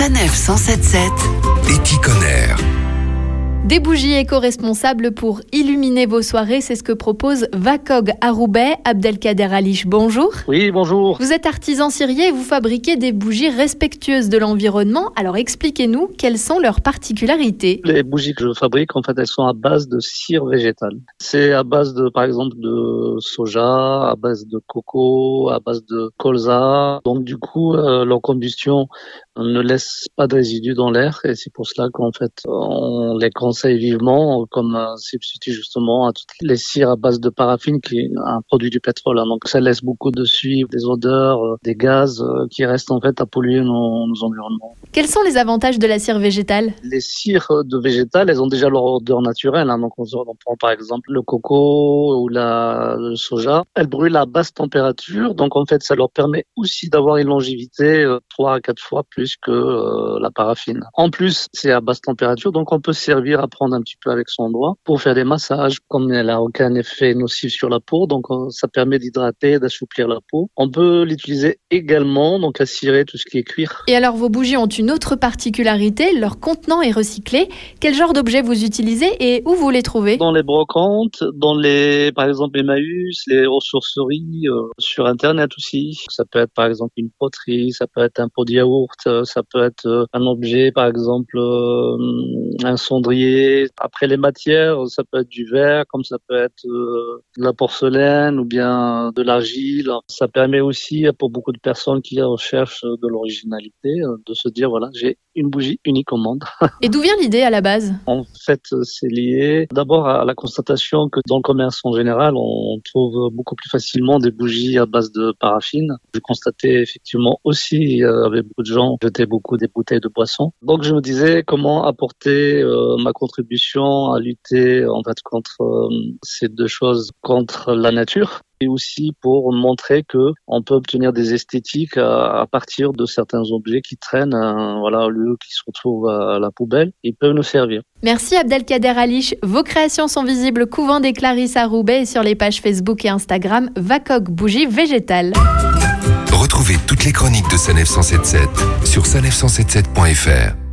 Sanef 177 Éticonner. Des bougies éco-responsables pour illuminer vos soirées, c'est ce que propose Vacog à Roubaix. Abdelkader Alish, bonjour. Oui, bonjour. Vous êtes artisan cirier et vous fabriquez des bougies respectueuses de l'environnement. Alors expliquez-nous quelles sont leurs particularités. Les bougies que je fabrique, en fait, elles sont à base de cire végétale. C'est à base de, par exemple, de soja, à base de coco, à base de colza. Donc, du coup, euh, leur combustion ne laisse pas de résidus dans l'air et c'est pour cela qu'en fait, on les conseille vivement comme un substitut justement à toutes les cires à base de paraffine qui est un produit du pétrole. hein. Donc, ça laisse beaucoup de suie, des odeurs, euh, des gaz euh, qui restent en fait à polluer nos, nos environnements. Quels sont les avantages de la cire végétale? Les cires de végétal, elles ont déjà leur odeur naturelle. hein. Donc, on, on prend par exemple le coco ou la, le soja. Elles brûlent à basse température. Donc, en fait, ça leur permet aussi d'avoir une longévité euh, trois à quatre fois plus que euh, la paraffine. En plus, c'est à basse température. Donc, on peut se servir à prendre un petit peu avec son doigt pour faire des massages. Comme elle a aucun effet nocif sur la peau, donc euh, ça permet d'hydrater, d'assouplir la peau. On peut l'utiliser également, donc à cirer tout ce qui est cuir. Et alors vos bougies ont une autre particularité, leur contenant est recyclé. Quel genre d'objets vous utilisez et où vous les trouvez? Dans les brocantes, dans les, par exemple, Emmaüs, les ressourceries, euh, sur Internet aussi. Ça peut être, par exemple, une poterie, ça peut être un pot de yaourt, euh, ça peut être un objet, par exemple, euh, un cendrier. Après les matières, ça peut être du verre, comme ça peut être euh, de la porcelaine ou bien de l'argile. Ça permet aussi, pour beaucoup de personnes qui recherchent de l'originalité, euh, de se dire, voilà, j'ai une bougie unique au monde. Et d'où vient l'idée à la base? En fait, c'est lié d'abord à la constatation que dans le commerce en général, on trouve beaucoup plus facilement des bougies à base de paraffine. Je constatais effectivement aussi euh, avec beaucoup de gens jetaient beaucoup des bouteilles de boissons. Donc je me disais comment apporter euh, ma contribution à lutter en fait contre euh, ces deux choses, contre la nature et aussi pour montrer que on peut obtenir des esthétiques à, à partir de certains objets qui traînent, euh, voilà, au lieu qui se retrouvent à la poubelle, ils peuvent nous servir. Merci Abdelkader Alish. Vos créations sont visibles au couvent des Clarisses à Roubaix et sur les pages Facebook et Instagram Vacog Bougie Végétale. Retrouvez toutes les chroniques de Sanef 177 sur sanef177.fr.